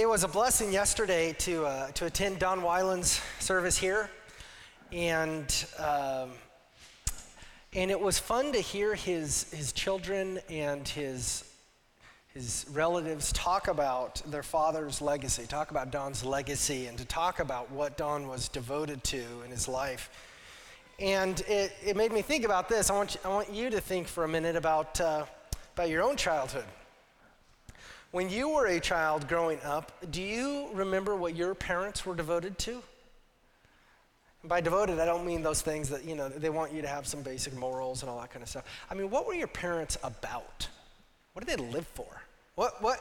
It was a blessing yesterday to, uh, to attend Don Weiland's service here. And, um, and it was fun to hear his, his children and his, his relatives talk about their father's legacy, talk about Don's legacy, and to talk about what Don was devoted to in his life. And it, it made me think about this. I want you, I want you to think for a minute about, uh, about your own childhood. When you were a child growing up, do you remember what your parents were devoted to? by devoted, I don't mean those things that, you know, they want you to have some basic morals and all that kind of stuff. I mean, what were your parents about? What did they live for? What, what,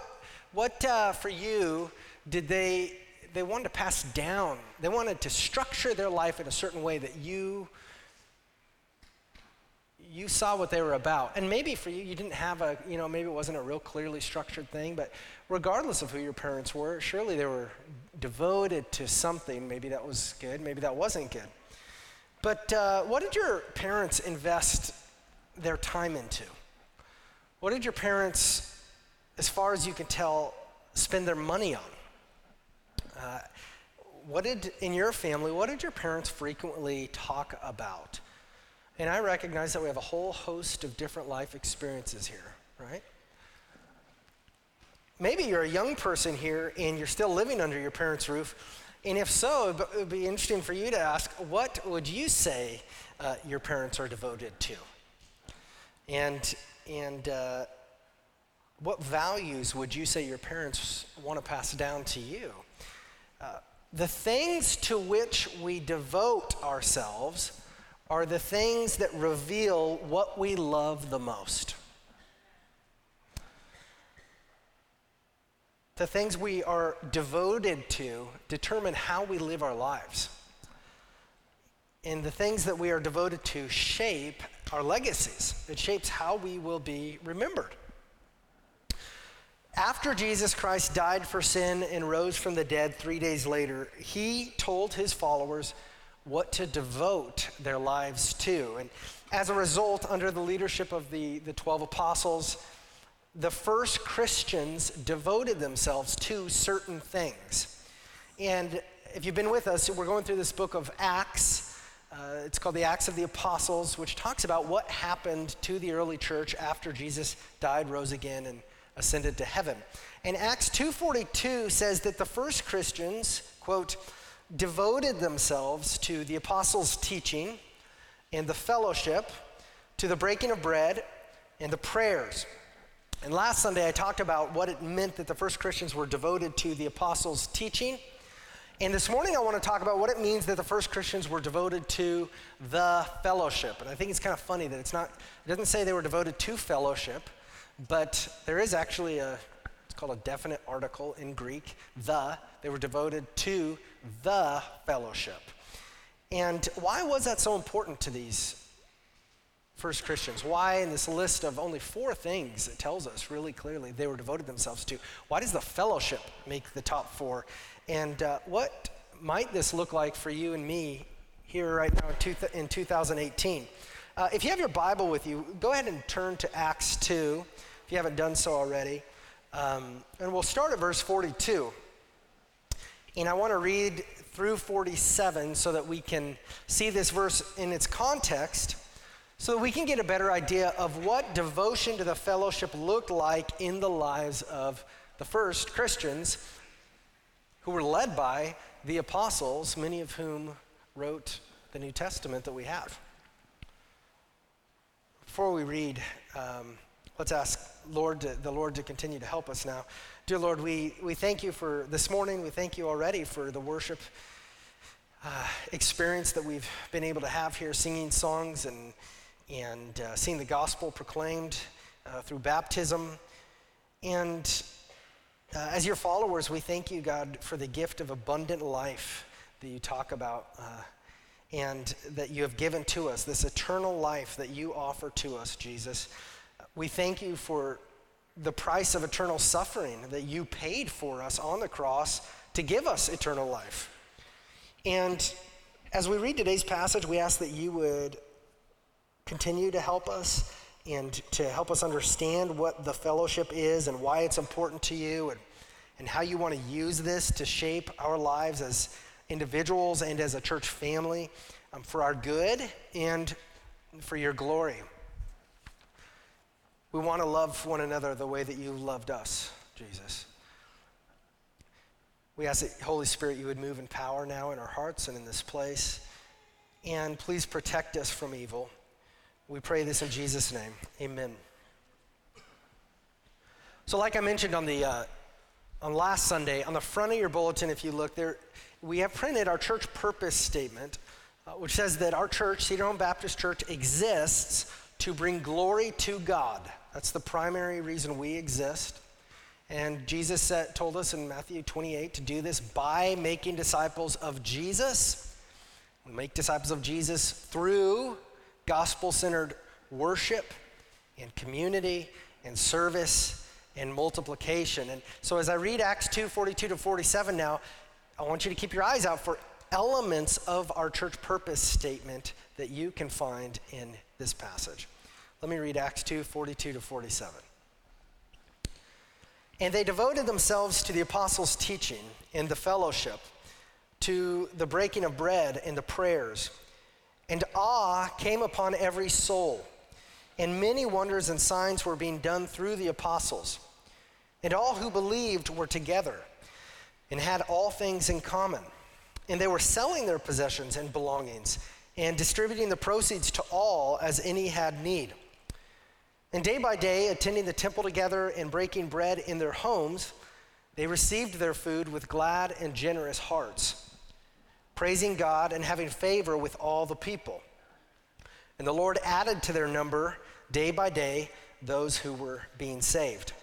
what uh, for you did they, they wanted to pass down? They wanted to structure their life in a certain way that you you saw what they were about. And maybe for you, you didn't have a, you know, maybe it wasn't a real clearly structured thing, but regardless of who your parents were, surely they were devoted to something. Maybe that was good, maybe that wasn't good. But uh, what did your parents invest their time into? What did your parents, as far as you can tell, spend their money on? Uh, what did, in your family, what did your parents frequently talk about? And I recognize that we have a whole host of different life experiences here, right? Maybe you're a young person here and you're still living under your parents' roof. And if so, it would be interesting for you to ask what would you say uh, your parents are devoted to? And, and uh, what values would you say your parents want to pass down to you? Uh, the things to which we devote ourselves are the things that reveal what we love the most. The things we are devoted to determine how we live our lives. And the things that we are devoted to shape our legacies. It shapes how we will be remembered. After Jesus Christ died for sin and rose from the dead three days later, he told his followers what to devote their lives to. And as a result, under the leadership of the, the 12 apostles, the first Christians devoted themselves to certain things. And if you've been with us, we're going through this book of Acts. Uh, it's called the Acts of the Apostles, which talks about what happened to the early church after Jesus died, rose again, and ascended to heaven. And Acts 2:42 says that the first Christians, quote, devoted themselves to the apostles' teaching and the fellowship, to the breaking of bread and the prayers. And last Sunday, I talked about what it meant that the first Christians were devoted to the apostles' teaching. And this morning, I want to talk about what it means that the first Christians were devoted to the fellowship. And I think it's kind of funny that it's not, it doesn't say they were devoted to fellowship, but there is actually a, it's called a definite article in Greek, the. They were devoted to the fellowship. And why was that so important to these first Christians? Why, in this list of only four things, it tells us really clearly they were devoted themselves to? Why does the fellowship make the top four? And uh, what might this look like for you and me here right now in, two in 2018? Uh, if you have your Bible with you, go ahead and turn to Acts 2 if you haven't done so already. Um, and we'll start at verse 42. And I want to read through 47 so that we can see this verse in its context, so that we can get a better idea of what devotion to the fellowship looked like in the lives of the first Christians who were led by the apostles, many of whom wrote the New Testament that we have. Before we read, um, let's ask Lord to, the Lord to continue to help us now. Dear Lord, we, we thank you for this morning. We thank you already for the worship uh, experience that we've been able to have here, singing songs and, and uh, seeing the gospel proclaimed uh, through baptism. And uh, as your followers, we thank you, God, for the gift of abundant life that you talk about uh, and that you have given to us, this eternal life that you offer to us, Jesus. We thank you for the price of eternal suffering that you paid for us on the cross to give us eternal life. And as we read today's passage, we ask that you would continue to help us and to help us understand what the fellowship is and why it's important to you and, and how you want to use this to shape our lives as individuals and as a church family um, for our good and for your glory. We want to love one another the way that you loved us, Jesus. We ask that, Holy Spirit, you would move in power now in our hearts and in this place. And please protect us from evil. We pray this in Jesus' name. Amen. So, like I mentioned on the uh, on last Sunday, on the front of your bulletin, if you look there, we have printed our church purpose statement, uh, which says that our church, Cedar Home Baptist Church, exists to bring glory to God. That's the primary reason we exist. And Jesus said, told us in Matthew 28 to do this by making disciples of Jesus. We make disciples of Jesus through gospel centered worship and community and service and multiplication. And so as I read Acts 2 42 to 47 now, I want you to keep your eyes out for elements of our church purpose statement that you can find in this passage. Let me read Acts 2 42 to 47. And they devoted themselves to the apostles' teaching and the fellowship, to the breaking of bread and the prayers. And awe came upon every soul, and many wonders and signs were being done through the apostles. And all who believed were together and had all things in common. And they were selling their possessions and belongings and distributing the proceeds to all as any had need. And day by day, attending the temple together and breaking bread in their homes, they received their food with glad and generous hearts, praising God and having favor with all the people. And the Lord added to their number day by day those who were being saved.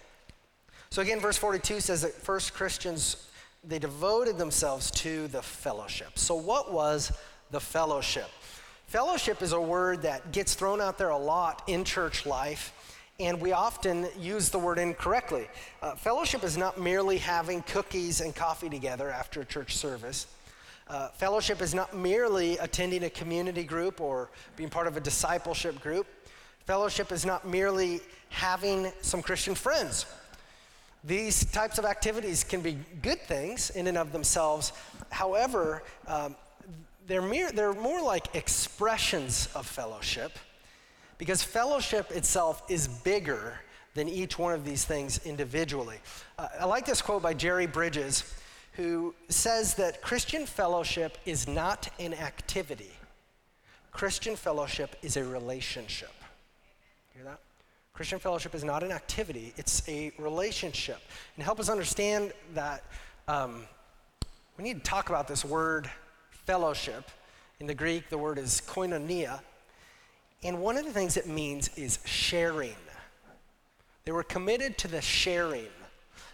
So again, verse 42 says that first Christians, they devoted themselves to the fellowship. So, what was the fellowship? Fellowship is a word that gets thrown out there a lot in church life, and we often use the word incorrectly. Uh, fellowship is not merely having cookies and coffee together after a church service. Uh, fellowship is not merely attending a community group or being part of a discipleship group. Fellowship is not merely having some Christian friends these types of activities can be good things in and of themselves. However, um, they're, mere, they're more like expressions of fellowship because fellowship itself is bigger than each one of these things individually. Uh, I like this quote by Jerry Bridges, who says that Christian fellowship is not an activity, Christian fellowship is a relationship. Hear that? Christian fellowship is not an activity, it's a relationship. And help us understand that um, we need to talk about this word fellowship. In the Greek, the word is koinonia. And one of the things it means is sharing. They were committed to the sharing.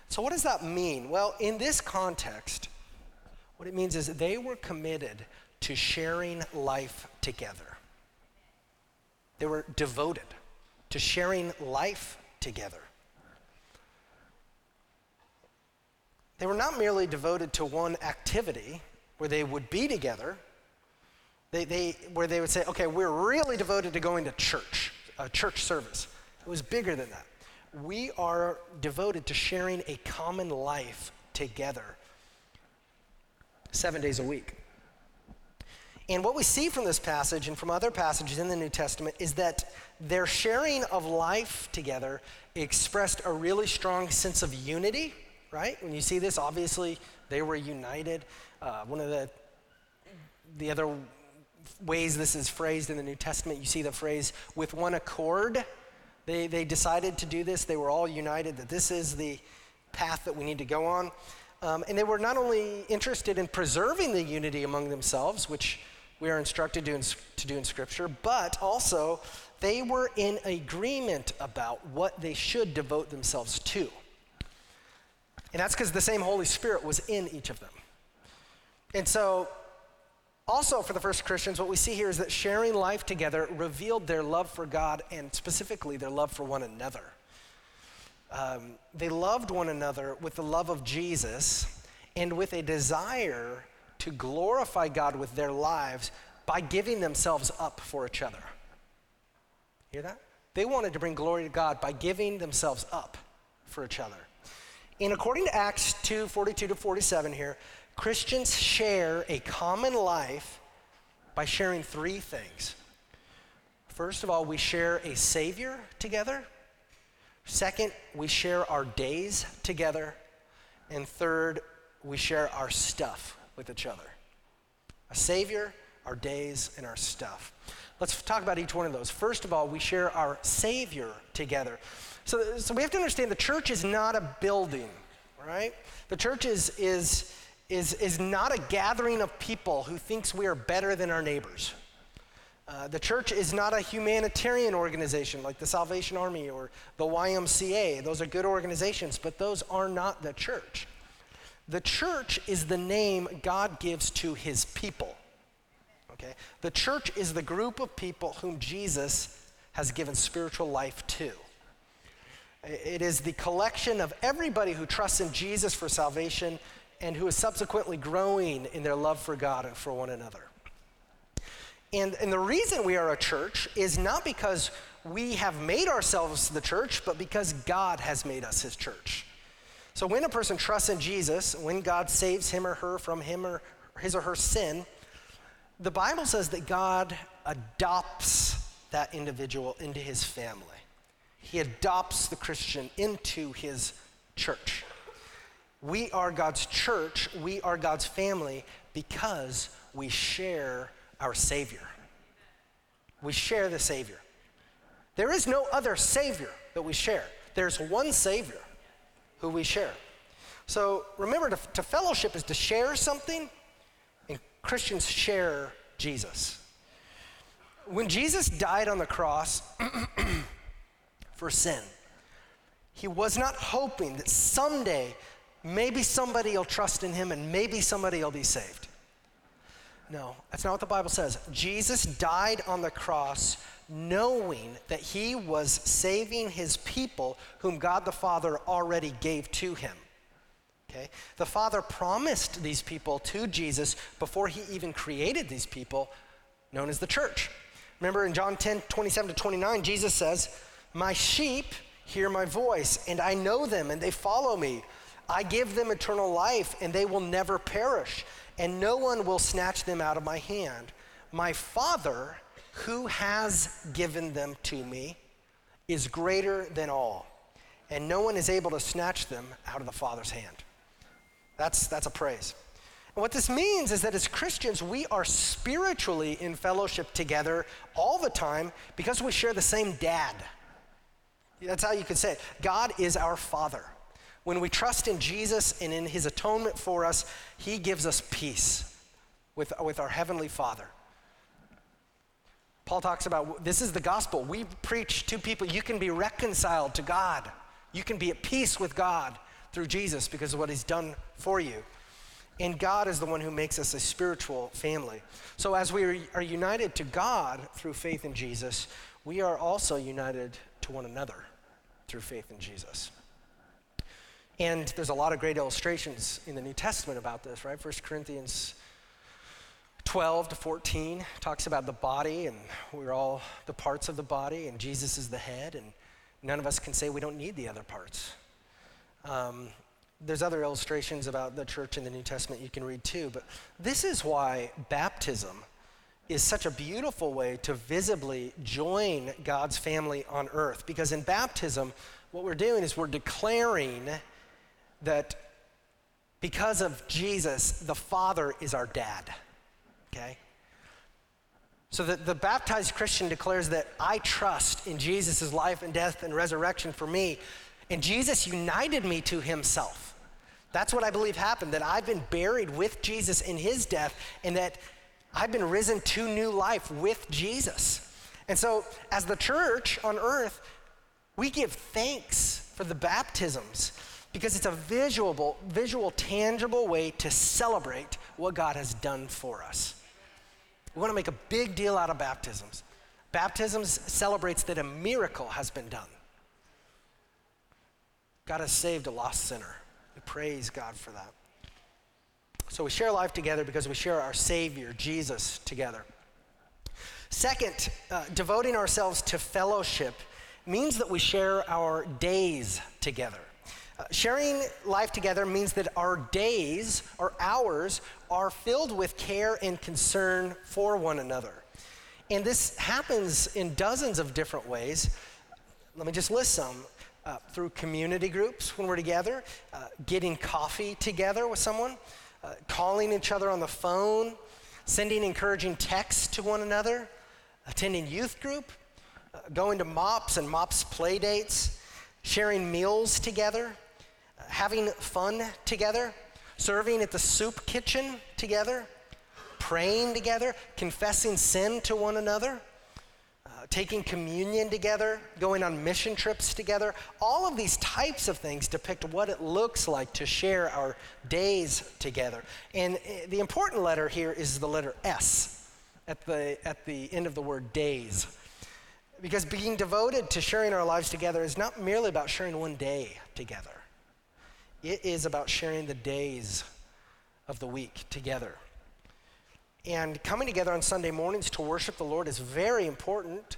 So, what does that mean? Well, in this context, what it means is they were committed to sharing life together. They were devoted to sharing life together. They were not merely devoted to one activity where they would be together, they, they, where they would say, okay, we're really devoted to going to church, a church service. It was bigger than that. We are devoted to sharing a common life together seven days a week. And what we see from this passage and from other passages in the New Testament is that their sharing of life together expressed a really strong sense of unity, right? When you see this, obviously they were united. Uh, one of the, the other ways this is phrased in the New Testament, you see the phrase with one accord. They, they decided to do this, they were all united that this is the path that we need to go on. Um, and they were not only interested in preserving the unity among themselves, which we are instructed to, to do in Scripture, but also they were in agreement about what they should devote themselves to. And that's because the same Holy Spirit was in each of them. And so, also for the first Christians, what we see here is that sharing life together revealed their love for God and specifically their love for one another. Um, they loved one another with the love of Jesus and with a desire to glorify God with their lives by giving themselves up for each other. Hear that? They wanted to bring glory to God by giving themselves up for each other. And according to Acts 2 42 to 47 here, Christians share a common life by sharing three things. First of all, we share a Savior together. Second, we share our days together. And third, we share our stuff with each other. A Savior, our days, and our stuff. Let's talk about each one of those. First of all, we share our Savior together. So, so we have to understand the church is not a building, right? The church is, is, is, is not a gathering of people who thinks we are better than our neighbors. Uh, the church is not a humanitarian organization like the Salvation Army or the YMCA. Those are good organizations, but those are not the church. The church is the name God gives to his people. Okay? The church is the group of people whom Jesus has given spiritual life to. It is the collection of everybody who trusts in Jesus for salvation and who is subsequently growing in their love for God and for one another. And, and the reason we are a church is not because we have made ourselves the church, but because God has made us his church. So when a person trusts in Jesus, when God saves him or her from him or his or her sin, the Bible says that God adopts that individual into his family. He adopts the Christian into his church. We are God's church, we are God's family because we share our Savior. We share the Savior. There is no other Savior that we share. There's one Savior who we share. So remember, to, to fellowship is to share something, and Christians share Jesus. When Jesus died on the cross, for sin. He was not hoping that someday maybe somebody will trust in him and maybe somebody will be saved. No, that's not what the Bible says. Jesus died on the cross knowing that he was saving his people whom God the Father already gave to him. Okay? The Father promised these people to Jesus before he even created these people, known as the church. Remember in John 10 27 to 29, Jesus says, my sheep hear my voice, and I know them, and they follow me. I give them eternal life, and they will never perish, and no one will snatch them out of my hand. My Father, who has given them to me, is greater than all, and no one is able to snatch them out of the Father's hand. That's, that's a praise. And what this means is that as Christians, we are spiritually in fellowship together all the time because we share the same dad. That's how you could say it. God is our Father. When we trust in Jesus and in his atonement for us, he gives us peace with, with our Heavenly Father. Paul talks about this is the gospel. We preach to people you can be reconciled to God, you can be at peace with God through Jesus because of what he's done for you. And God is the one who makes us a spiritual family. So, as we are united to God through faith in Jesus, we are also united to one another through faith in Jesus. And there's a lot of great illustrations in the New Testament about this, right? 1 Corinthians 12 to 14 talks about the body, and we're all the parts of the body, and Jesus is the head, and none of us can say we don't need the other parts. Um, there's other illustrations about the church in the New Testament you can read too, but this is why baptism is such a beautiful way to visibly join God's family on earth. Because in baptism, what we're doing is we're declaring that because of Jesus, the Father is our dad. Okay? So that the baptized Christian declares that I trust in Jesus' life and death and resurrection for me, and Jesus united me to himself. That's what I believe happened, that I've been buried with Jesus in his death, and that I've been risen to new life with Jesus. And so, as the church on earth, we give thanks for the baptisms because it's a visual, visual, tangible way to celebrate what God has done for us. We want to make a big deal out of baptisms. Baptisms celebrates that a miracle has been done. God has saved a lost sinner. We praise God for that. So we share life together because we share our Savior, Jesus, together. Second, uh, devoting ourselves to fellowship means that we share our days together. Uh, sharing life together means that our days, our hours, are filled with care and concern for one another. And this happens in dozens of different ways. Let me just list some. Uh, through community groups when we're together, uh, getting coffee together with someone, uh, calling each other on the phone, sending encouraging texts to one another, attending youth group, uh, going to MOPS and MOPS play dates, sharing meals together, uh, having fun together, serving at the soup kitchen together, praying together, confessing sin to one another, taking communion together, going on mission trips together. All of these types of things depict what it looks like to share our days together. And uh, the important letter here is the letter S at the, at the end of the word days. Because being devoted to sharing our lives together is not merely about sharing one day together, it is about sharing the days of the week together. And coming together on Sunday mornings to worship the Lord is very important.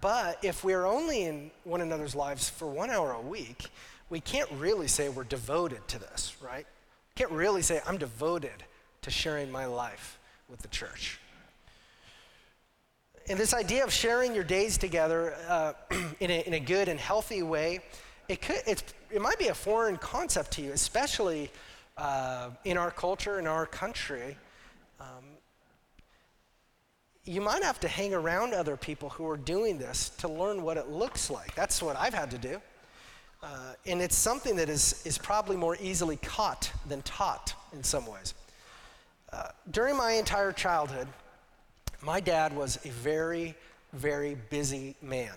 But if we're only in one another's lives for one hour a week, we can't really say we're devoted to this, right? Can't really say I'm devoted to sharing my life with the church. And this idea of sharing your days together uh, in, a, in, a, good and healthy way, it, could, it might be a foreign concept to you, especially uh, in our culture, in our country. Um, you might have to hang around other people who are doing this to learn what it looks like. That's what I've had to do. Uh, and it's something that is, is probably more easily caught than taught in some ways. Uh, during my entire childhood, my dad was a very, very busy man.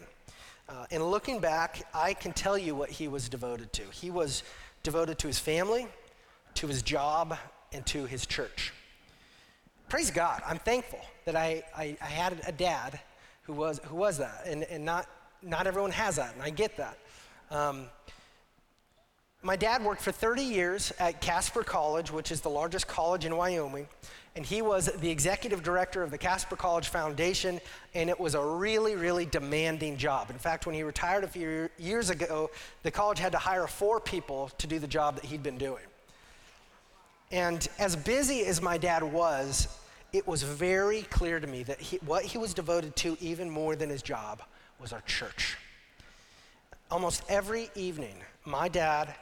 Uh, and looking back, I can tell you what he was devoted to. He was devoted to his family, to his job, and to his church. Praise God, I'm thankful that I, I, I had a dad who was, who was that. And, and not, not everyone has that, and I get that. Um, my dad worked for 30 years at Casper College, which is the largest college in Wyoming and he was the executive director of the Casper College Foundation, and it was a really, really demanding job. In fact, when he retired a few years ago, the college had to hire four people to do the job that he'd been doing. And as busy as my dad was, it was very clear to me that he, what he was devoted to, even more than his job, was our church. Almost every evening, my dad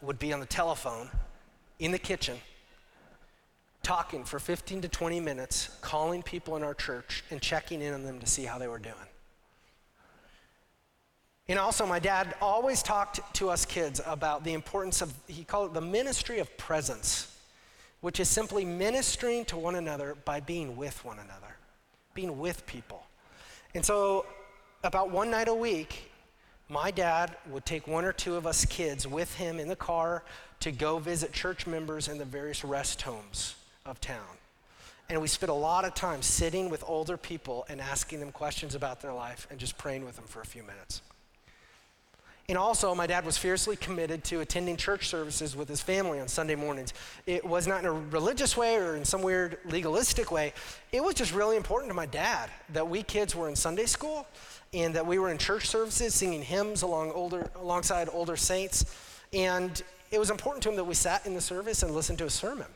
would be on the telephone in the kitchen talking for 15 to 20 minutes, calling people in our church and checking in on them to see how they were doing. And also, my dad always talked to us kids about the importance of, he called it the ministry of presence, which is simply ministering to one another by being with one another, being with people. And so, about one night a week, my dad would take one or two of us kids with him in the car to go visit church members in the various rest homes of town. And we spent a lot of time sitting with older people and asking them questions about their life and just praying with them for a few minutes. And also, my dad was fiercely committed to attending church services with his family on Sunday mornings. It was not in a religious way or in some weird legalistic way. It was just really important to my dad that we kids were in Sunday school and that we were in church services singing hymns along older, alongside older saints. And it was important to him that we sat in the service and listened to a sermon.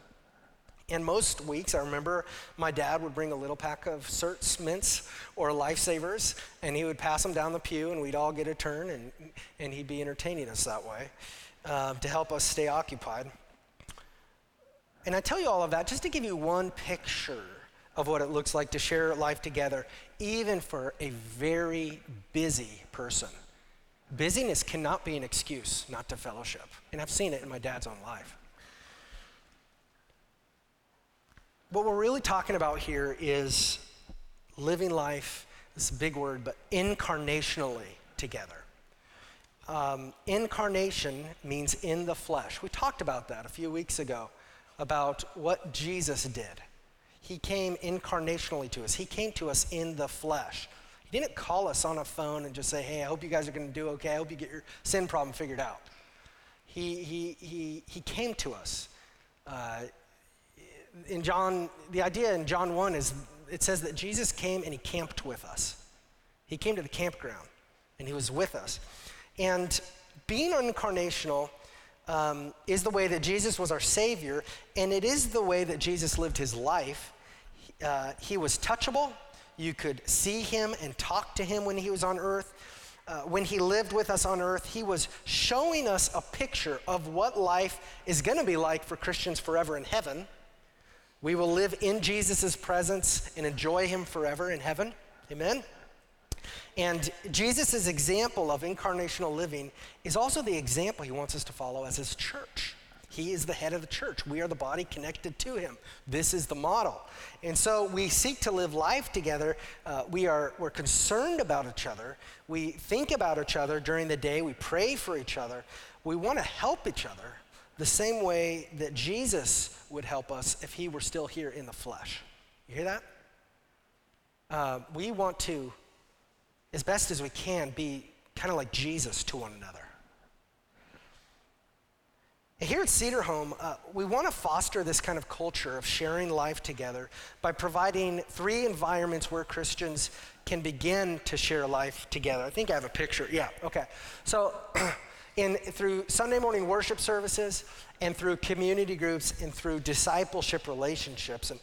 And most weeks, I remember my dad would bring a little pack of Certs mints or lifesavers, and he would pass them down the pew, and we'd all get a turn, and, and he'd be entertaining us that way uh, to help us stay occupied. And I tell you all of that just to give you one picture of what it looks like to share life together, even for a very busy person. Busyness cannot be an excuse not to fellowship. And I've seen it in my dad's own life. What we're really talking about here is living life, this is a big word, but incarnationally together. Um, incarnation means in the flesh. We talked about that a few weeks ago about what Jesus did. He came incarnationally to us, He came to us in the flesh. He didn't call us on a phone and just say, hey, I hope you guys are going to do okay. I hope you get your sin problem figured out. He, he, he, he came to us. Uh, in John, the idea in John 1 is it says that Jesus came and he camped with us. He came to the campground and he was with us. And being incarnational um, is the way that Jesus was our Savior, and it is the way that Jesus lived his life. Uh, he was touchable. You could see him and talk to him when he was on earth. Uh, when he lived with us on earth, he was showing us a picture of what life is going to be like for Christians forever in heaven. We will live in Jesus' presence and enjoy him forever in heaven. Amen? And Jesus' example of incarnational living is also the example he wants us to follow as his church. He is the head of the church. We are the body connected to him. This is the model. And so we seek to live life together. Uh, we are, we're concerned about each other. We think about each other during the day. We pray for each other. We want to help each other the same way that Jesus would help us if he were still here in the flesh. You hear that? Uh, we want to as best as we can, be kind of like Jesus to one another. Here at Cedar Home, uh, we want to foster this kind of culture of sharing life together by providing three environments where Christians can begin to share life together. I think I have a picture. Yeah, okay. So, in, through Sunday morning worship services and through community groups and through discipleship relationships. And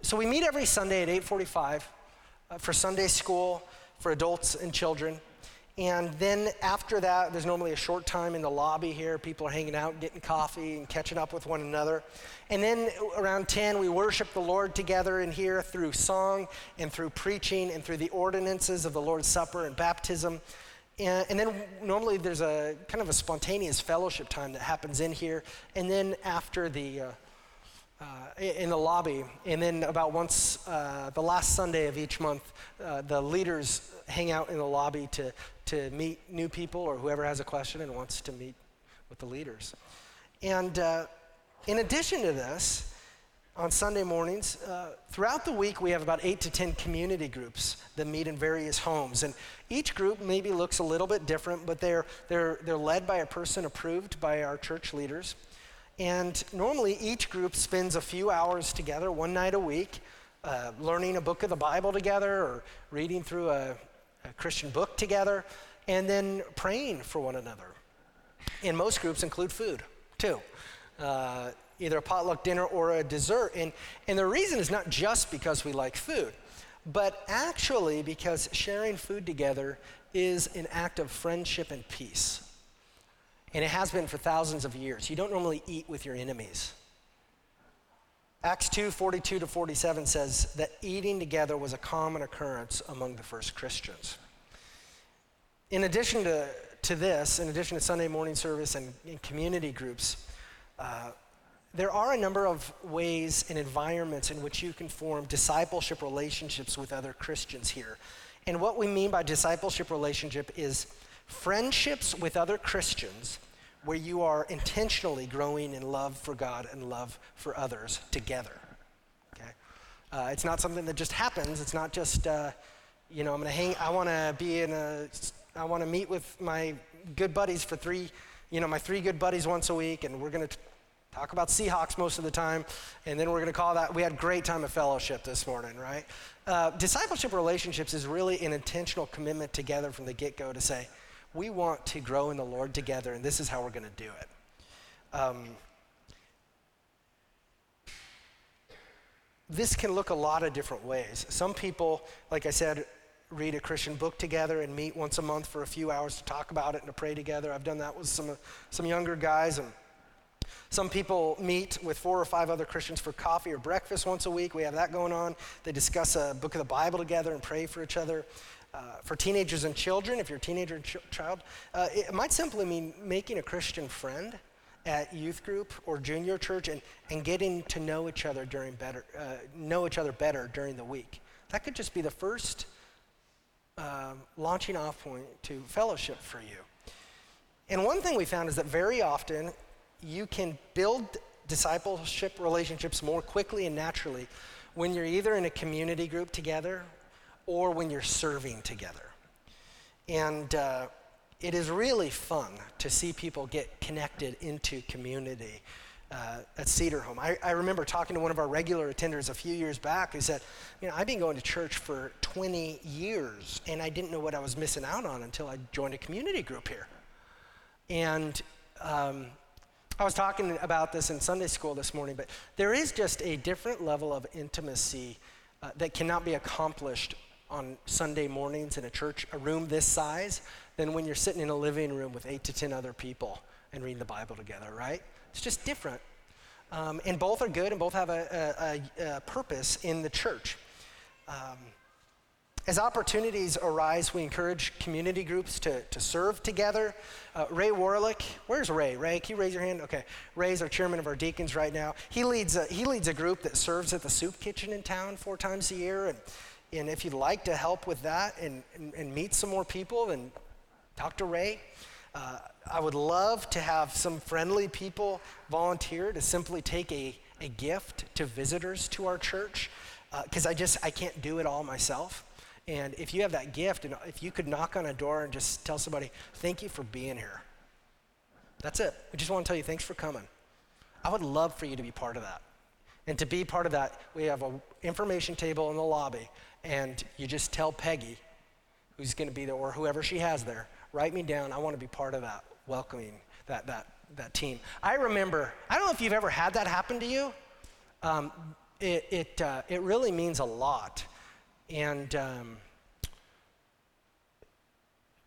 so we meet every Sunday at 8:45 uh, for Sunday school for adults and children. And then after that, there's normally a short time in the lobby here. People are hanging out, getting coffee, and catching up with one another. And then around 10, we worship the Lord together in here through song and through preaching and through the ordinances of the Lord's Supper and baptism. And, and, then normally there's a kind of a spontaneous fellowship time that happens in here. And then after the uh, uh, in the lobby. And then, about once, uh, the last Sunday of each month, uh, the leaders hang out in the lobby to, to meet new people or whoever has a question and wants to meet with the leaders. And uh, in addition to this, on Sunday mornings, uh, throughout the week, we have about eight to 10 community groups that meet in various homes. And each group maybe looks a little bit different, but they're, they're, they're led by a person approved by our church leaders. And normally each group spends a few hours together, one night a week, uh, learning a book of the Bible together or reading through a, a Christian book together, and then praying for one another. And most groups include food, too. Uh, either a potluck dinner or a dessert. And, and the reason is not just because we like food, but actually because sharing food together is an act of friendship and peace and it has been for thousands of years. You don't normally eat with your enemies. Acts 2 42 to 47 says that eating together was a common occurrence among the first Christians. In addition to, to this, in addition to Sunday morning service and, and community groups, uh, there are a number of ways and environments in which you can form discipleship relationships with other Christians here. And what we mean by discipleship relationship is friendships with other Christians where you are intentionally growing in love for God and love for others together. Okay? Uh, it's not something that just happens. It's not just, uh, you know, I'm going to hang, I want to be in a, I want to meet with my good buddies for three, you know, my three good buddies once a week, and we're going to talk about Seahawks most of the time, and then we're going to call that, we had great time of fellowship this morning, right? Uh, discipleship relationships is really an intentional commitment together from the get go to say, we want to grow in the Lord together, and this is how we're going to do it. Um, this can look a lot of different ways. Some people, like I said, read a Christian book together and meet once a month for a few hours to talk about it and to pray together. I've done that with some, some younger guys. And some people meet with four or five other Christians for coffee or breakfast once a week. We have that going on. They discuss a book of the Bible together and pray for each other. Uh, for teenagers and children, if you're a teenager and ch- child, uh, it might simply mean making a Christian friend at youth group or junior church and, and getting to know each other during better, uh, know each other better during the week. That could just be the first um, launching off point to fellowship for you. And one thing we found is that very often you can build discipleship relationships more quickly and naturally when you're either in a community group together or when you're serving together. And uh, it is really fun to see people get connected into community uh, at Cedar Home. I, I, remember talking to one of our regular attenders a few years back who said, You know, I've been going to church for 20 years and I didn't know what I was missing out on until I joined a community group here. And um, I was talking about this in Sunday school this morning, but there is just a different level of intimacy uh, that cannot be accomplished on Sunday mornings in a church, a room this size, than when you're sitting in a living room with eight to 10 other people and reading the Bible together, right? It's just different. Um, and both are good and both have a, a, a purpose in the church. Um, as opportunities arise, we encourage community groups to, to serve together. Uh, Ray Warlick, where's Ray? Ray, can you raise your hand? Okay. Ray's our chairman of our deacons right now. He leads a, he leads a group that serves at the soup kitchen in town four times a year. And, and if you'd like to help with that and, and, and meet some more people, then talk to Ray. Uh, I would love to have some friendly people volunteer to simply take a, a gift to visitors to our church because uh, I just I can't do it all myself. And if you have that gift, and if you could knock on a door and just tell somebody, thank you for being here. That's it. We just want to tell you thanks for coming. I would love for you to be part of that. And to be part of that, we have an information table in the lobby, and you just tell Peggy, who's going to be there, or whoever she has there, write me down. I want to be part of that, welcoming that, that, that team. I remember, I don't know if you've ever had that happen to you. Um, it, it, uh, it really means a lot. And um,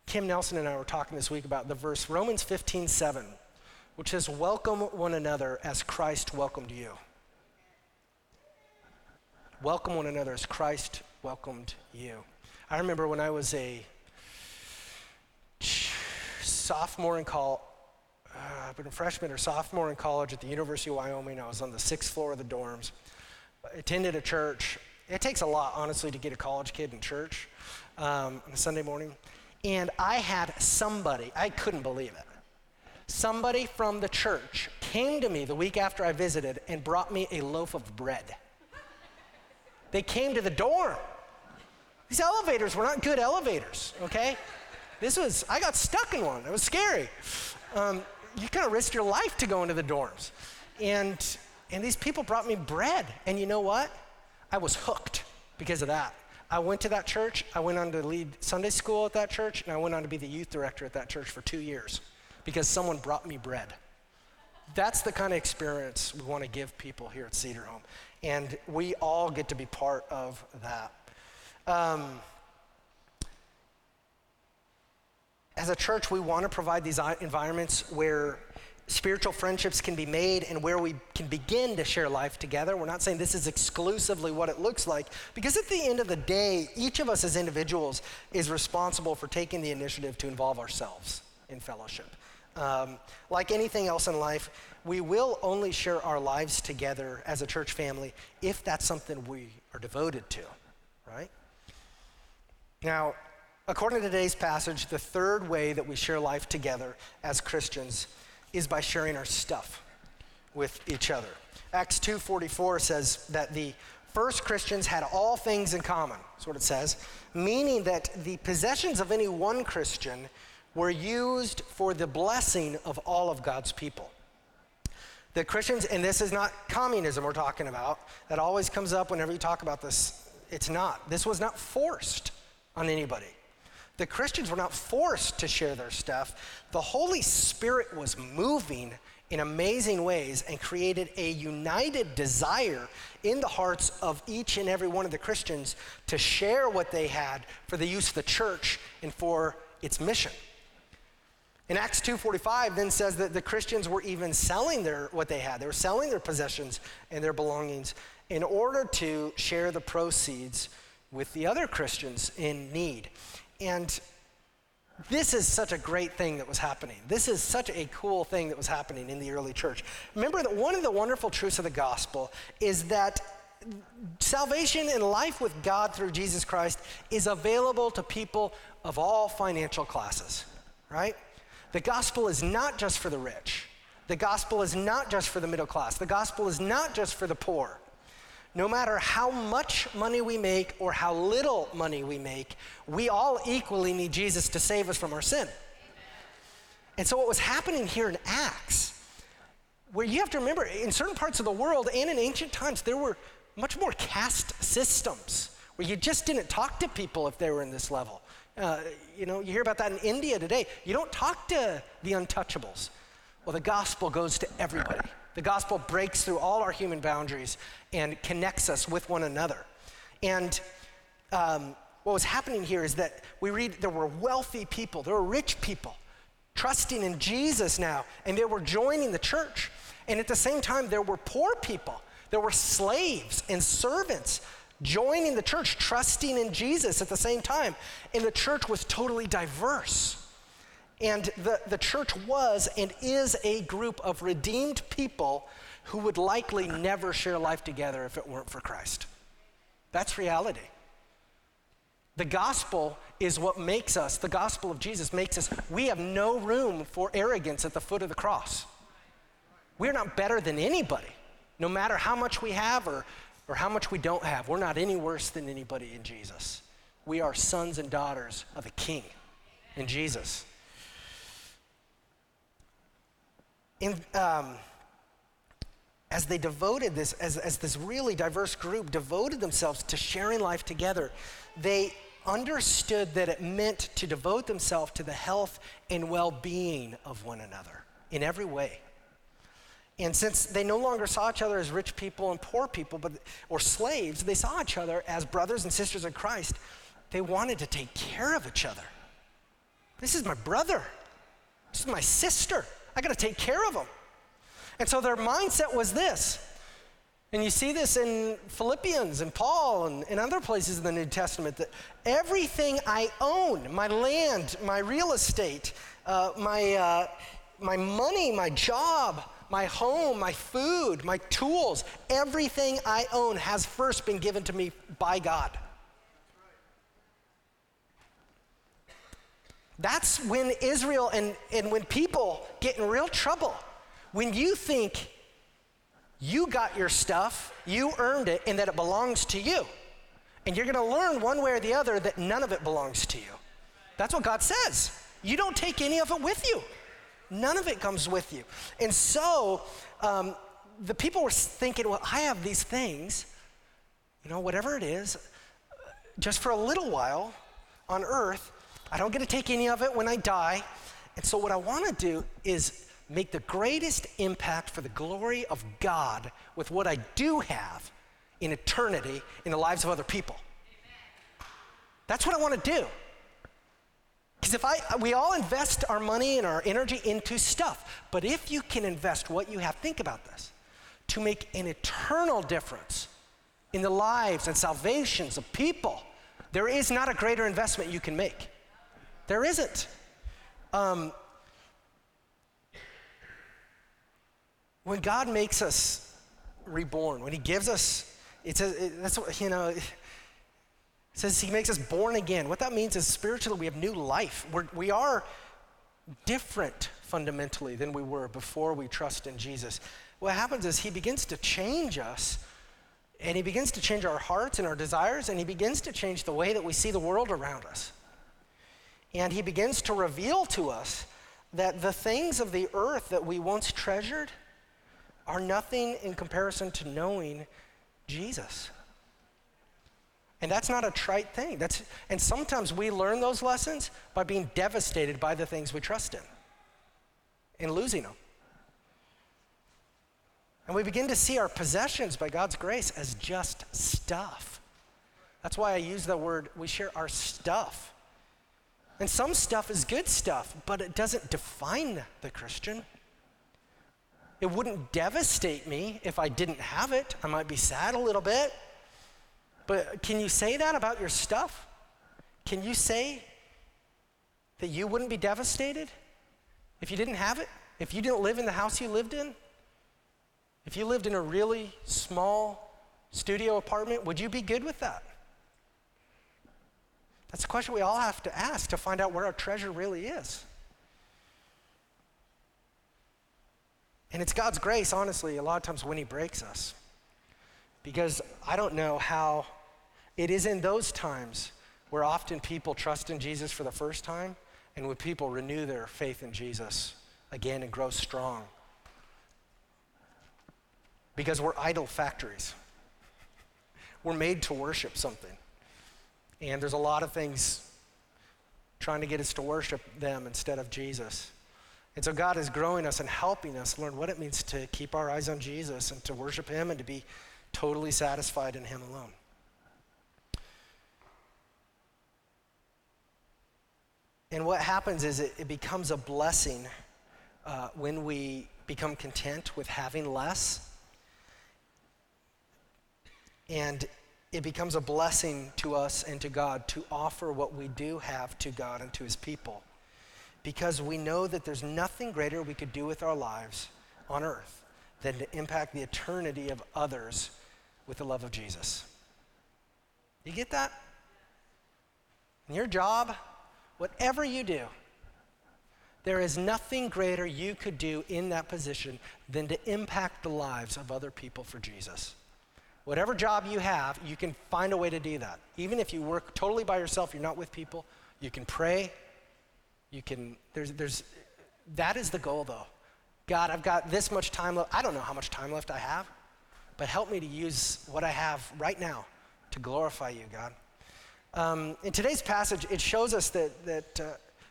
Kim Nelson and I were talking this week about the verse Romans 15 7, which says, Welcome one another as Christ welcomed you. Welcome one another as Christ welcomed you. I remember when I was a sophomore in college, uh, been a freshman or sophomore in college at the University of Wyoming. I was on the sixth floor of the dorms. I attended a church it takes a lot, honestly, to get a college kid in church um, on a Sunday morning. And I had somebody, I couldn't believe it. Somebody from the church came to me the week after I visited and brought me a loaf of bread. They came to the dorm. These elevators were not good elevators, okay? This was, I got stuck in one. It was scary. Um, you kind of risk your life to go into the dorms. And, and these people brought me bread. And you know what? I was hooked because of that. I went to that church. I went on to lead Sunday school at that church, and I went on to be the youth director at that church for two years because someone brought me bread. That's the kind of experience we want to give people here at Cedar Home. And we all get to be part of that. Um, as a church, we want to provide these environments where spiritual friendships can be made and where we can begin to share life together. We're not saying this is exclusively what it looks like, because at the end of the day, each of us as individuals is responsible for taking the initiative to involve ourselves in fellowship. Um, like anything else in life, we will only share our lives together as a church family if that's something we are devoted to, right? Now, according to today's passage, the third way that we share life together as Christians is by sharing our stuff with each other. Acts 2:44 says that the first Christians had all things in common. That's what it says, meaning that the possessions of any one Christian were used for the blessing of all of God's people. The Christians, and this is not communism we're talking about, that always comes up whenever you talk about this. It's not. This was not forced on anybody. The Christians were not forced to share their stuff. The Holy Spirit was moving in amazing ways and created a united desire in the hearts of each and every one of the Christians to share what they had for the use of the church and for its mission. In Acts 2:45 then says that the Christians were even selling their what they had. They were selling their possessions and their belongings in order to share the proceeds with the other Christians in need. And this is such a great thing that was happening. This is such a cool thing that was happening in the early church. Remember that one of the wonderful truths of the gospel is that salvation and life with God through Jesus Christ is available to people of all financial classes, right? The gospel is not just for the rich. The gospel is not just for the middle class. The gospel is not just for the poor no matter how much money we make or how little money we make, we all equally need Jesus to save us from our sin. And so, what was happening here in Acts, where you have to remember, in certain parts of the world and in ancient times, there were much more caste systems where you just didn't talk to people if they were in this level. Uh, you know, you hear about that in India today. You don't talk to the untouchables. Well, the gospel goes to everybody. The gospel breaks through all our human boundaries and connects us with one another. And um, what was happening here is that we read there were wealthy people, there were rich people trusting in Jesus now, and they were joining the church. And at the same time, there were poor people, there were slaves and servants joining the church, trusting in Jesus at the same time. And the church was totally diverse. And the, the church was and is a group of redeemed people who would likely never share life together if it weren't for Christ. That's reality. The gospel is what makes us, the gospel of Jesus makes us, we have no room for arrogance at the foot of the cross. We're not better than anybody, no matter how much we have or, or how much we don't have. We're not any worse than anybody in Jesus. We are sons and daughters of a king in Jesus. In, um, as they devoted this, as, as this really diverse group devoted themselves to sharing life together, they understood that it meant to devote themselves to the health and well being of one another in every way. And since they no longer saw each other as rich people and poor people, but, or slaves, they saw each other as brothers and sisters in Christ. They wanted to take care of each other. This is my brother. This is my sister. I got to take care of them. And so their mindset was this and you see this in Philippians and Paul and, and other places in the New Testament that everything I own, my land, my real estate, uh, my, uh, my money, my job, my home, my food, my tools, everything I own has first been given to me by God. That's when Israel and, and when people get in real trouble. When you think you got your stuff, you earned it, and that it belongs to you. And you're gonna learn one way or the other that none of it belongs to you. That's what God says. You don't take any of it with you, none of it comes with you. And so um, the people were thinking, well, I have these things, you know, whatever it is, just for a little while on earth. I don't get to take any of it when I die. And so what I wanna do is make the greatest impact for the glory of God with what I do have in eternity in the lives of other people. That's what I want to do. Because if I, we all invest our money and our energy into stuff, but if you can invest what you have, think about this, to make an eternal difference in the lives and salvations of people, there is not a greater investment you can make. There isn't. Um, when God makes us reborn, when He gives us, it says, it, that's what, you know, it says He makes us born again. What that means is spiritually we have new life. We're, we are different fundamentally than we were before we trust in Jesus. What happens is He begins to change us. And he begins to change our hearts and our desires, and he begins to change the way that we see the world around us. And he begins to reveal to us that the things of the earth that we once treasured, are nothing in comparison to knowing Jesus. And that's not a trite thing. That's, and sometimes we learn those lessons by being devastated by the things we trust in and losing them. And we begin to see our possessions by God's grace as just stuff. That's why I use the word, we share our stuff. And some stuff is good stuff, but it doesn't define the Christian. It wouldn't devastate me if I didn't have it. I might be sad a little bit. But can you say that about your stuff? Can you say that you wouldn't be devastated if you didn't have it? If you didn't live in the house you lived in? If you lived in a really small studio apartment, would you be good with that? That's a question we all have to ask to find out where our treasure really is. And it's God's grace, honestly, a lot of times when He breaks us. Because I don't know how it is in those times where often people trust in Jesus for the first time and when people renew their faith in Jesus again and grow strong. Because we're idol factories. We're made to worship something. And there's a lot of things trying to get us to worship them instead of Jesus. And so God is growing us and helping us learn what it means to keep our eyes on Jesus and to worship Him and to be totally satisfied in Him alone. And what happens is it, it becomes a blessing uh, when we become content with having less. And it becomes a blessing to us and to God to offer what we do have to God and to His people. Because we know that there's nothing greater we could do with our lives on earth than to impact the eternity of others with the love of Jesus. You get that? In your job, whatever you do, there is nothing greater you could do in that position than to impact the lives of other people for Jesus. Whatever job you have, you can find a way to do that. Even if you work totally by yourself, you're not with people, you can pray. You can, there's, there's, that is the goal though. God, I've got this much time left. I don't know how much time left I have, but help me to use what I have right now to glorify you, God. Um, in today's passage, it shows us that, that uh,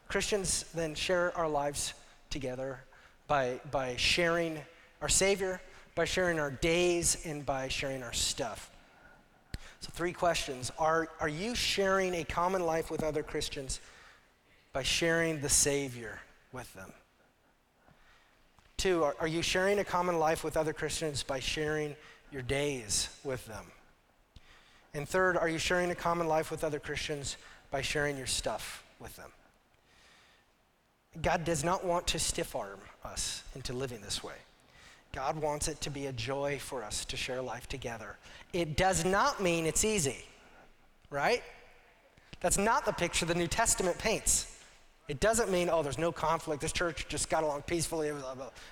Christians then share our lives together by, by sharing our Savior, by sharing our days, and by sharing our stuff. So, three questions. Are, are you sharing a common life with other Christians by sharing the Savior with them? Two, are, are you sharing a common life with other Christians by sharing your days with them? And third, are you sharing a common life with other Christians by sharing your stuff with them? God does not want to stiff arm us into living this way. God wants it to be a joy for us to share life together. It does not mean it's easy, right? That's not the picture the New Testament paints. It doesn't mean, oh, there's no conflict, this church just got along peacefully.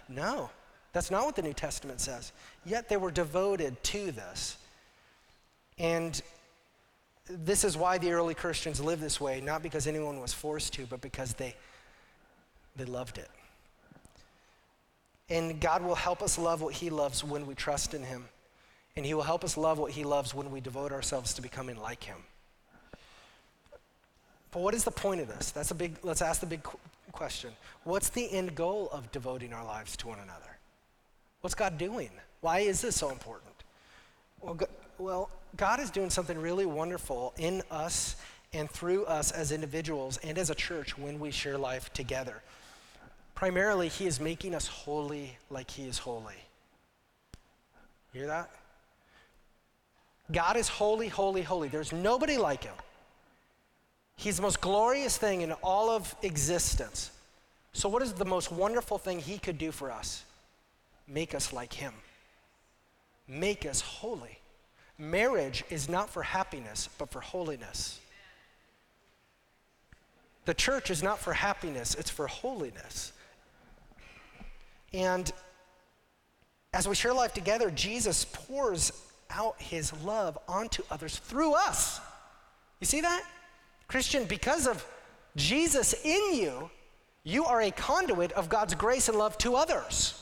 No, that's not what the New Testament says. Yet they were devoted to this. And this is why the early Christians lived this way, not because anyone was forced to, but because they, they loved it. And God will help us love what He loves when we trust in Him. And He will help us love what He loves when we devote ourselves to becoming like Him. But what is the point of this? That's a big, let's ask the big question. What's the end goal of devoting our lives to one another? What's God doing? Why is this so important? Well, well, God is doing something really wonderful in us and through us as individuals and as a church when we share life together. Primarily, He is making us holy like He is holy. Hear that? God is holy, holy, holy. There's nobody like Him. He's the most glorious thing in all of existence. So, what is the most wonderful thing He could do for us? Make us like Him, make us holy. Marriage is not for happiness, but for holiness. The church is not for happiness, it's for holiness. And as we share life together, Jesus pours out his love onto others through us. You see that? Christian, because of Jesus in you, you are a conduit of God's grace and love to others.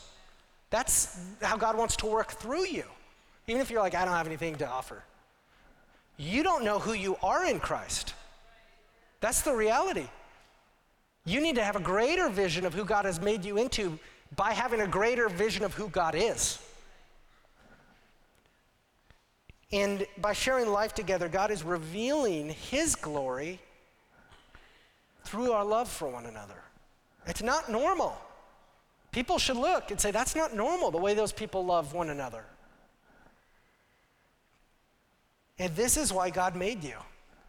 That's how God wants to work through you. Even if you're like, I don't have anything to offer. You don't know who you are in Christ. That's the reality. You need to have a greater vision of who God has made you into by having a greater vision of who God is. And by sharing life together, God is revealing His glory through our love for one another. It's not normal. People should look and say, that's not normal the way those people love one another. And this is why God made you.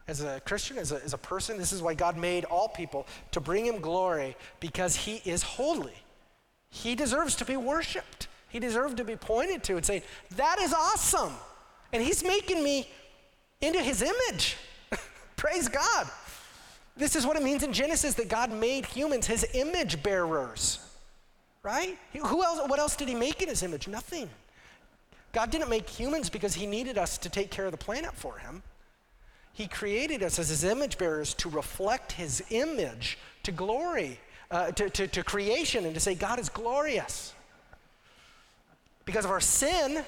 As a Christian, as a, as a person, this is why God made all people to bring Him glory because He is holy. He deserves to be worshiped. He deserves to be pointed to and say, That is awesome. And He's making me into His image. Praise God. This is what it means in Genesis that God made humans His image bearers. Right? Who else, what else did He make in His image? Nothing. God didn't make humans because he needed us to take care of the planet for him. He created us as his image bearers to reflect his image to glory, uh, to, to, to creation, and to say, God is glorious. Because of our sin,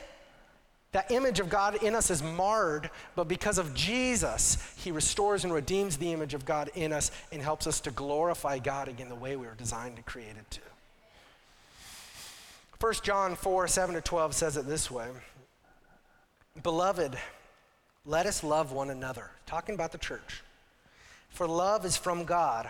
That image of God in us is marred, but because of Jesus, He restores and redeems the image of God in us and helps us to glorify God again the way we were designed and created to. 1 John 4 7 to 12 says it this way Beloved, let us love one another. Talking about the church. For love is from God,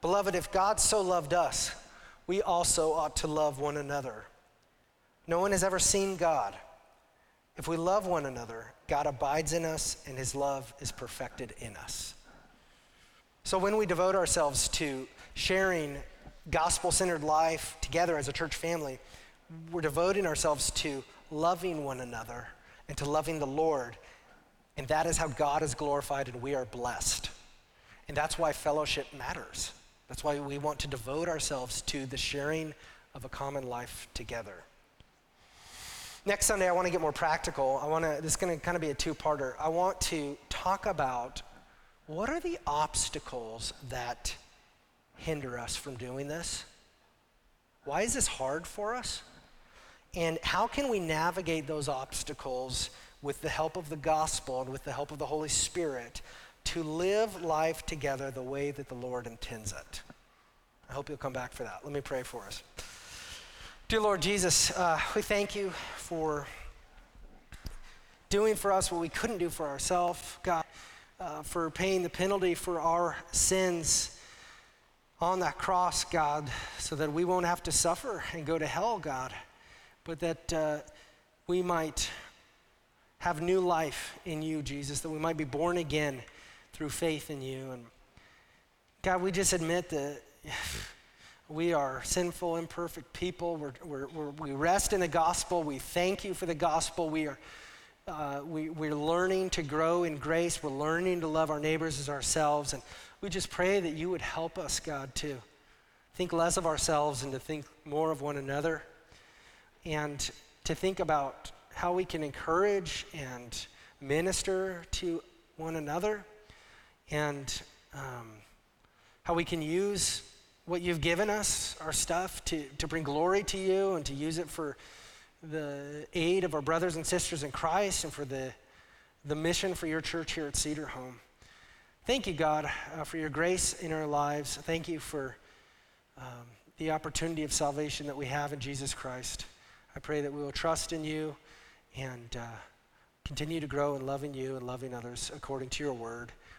Beloved, if God so loved us, we also ought to love one another. No one has ever seen God. If we love one another, God abides in us and his love is perfected in us. So when we devote ourselves to sharing gospel centered life together as a church family, we're devoting ourselves to loving one another and to loving the Lord. And that is how God is glorified and we are blessed. And that's why fellowship matters. That's why we want to devote ourselves to the sharing of a common life together. Next Sunday, I want to get more practical. I want to, this is going to kind of be a two parter. I want to talk about what are the obstacles that hinder us from doing this? Why is this hard for us? And how can we navigate those obstacles with the help of the gospel and with the help of the Holy Spirit to live life together the way that the Lord intends it? I hope you'll come back for that. Let me pray for us. Dear Lord Jesus, uh, we thank you for doing for us what we couldn't do for ourselves, God, uh, for paying the penalty for our sins on that cross, God, so that we won't have to suffer and go to hell, God, but that uh, we might have new life in you, Jesus, that we might be born again through faith in you. And God, we just admit that. We are sinful, imperfect people. We're, we're, we rest in the gospel. We thank you for the gospel. We are, uh, we, we're learning to grow in grace. We're learning to love our neighbors as ourselves. And we just pray that you would help us, God, to think less of ourselves and to think more of one another. And to think about how we can encourage and minister to one another. And um, how we can use what you've given us, our stuff, to, to bring glory to you and to use it for the aid of our brothers and sisters in Christ and for the, the mission for your church here at Cedar Home. Thank you, God, uh, for your grace in our lives. Thank you for um, the opportunity of salvation that we have in Jesus Christ. I pray that we will trust in you and uh, continue to grow in loving you and loving others according to your word.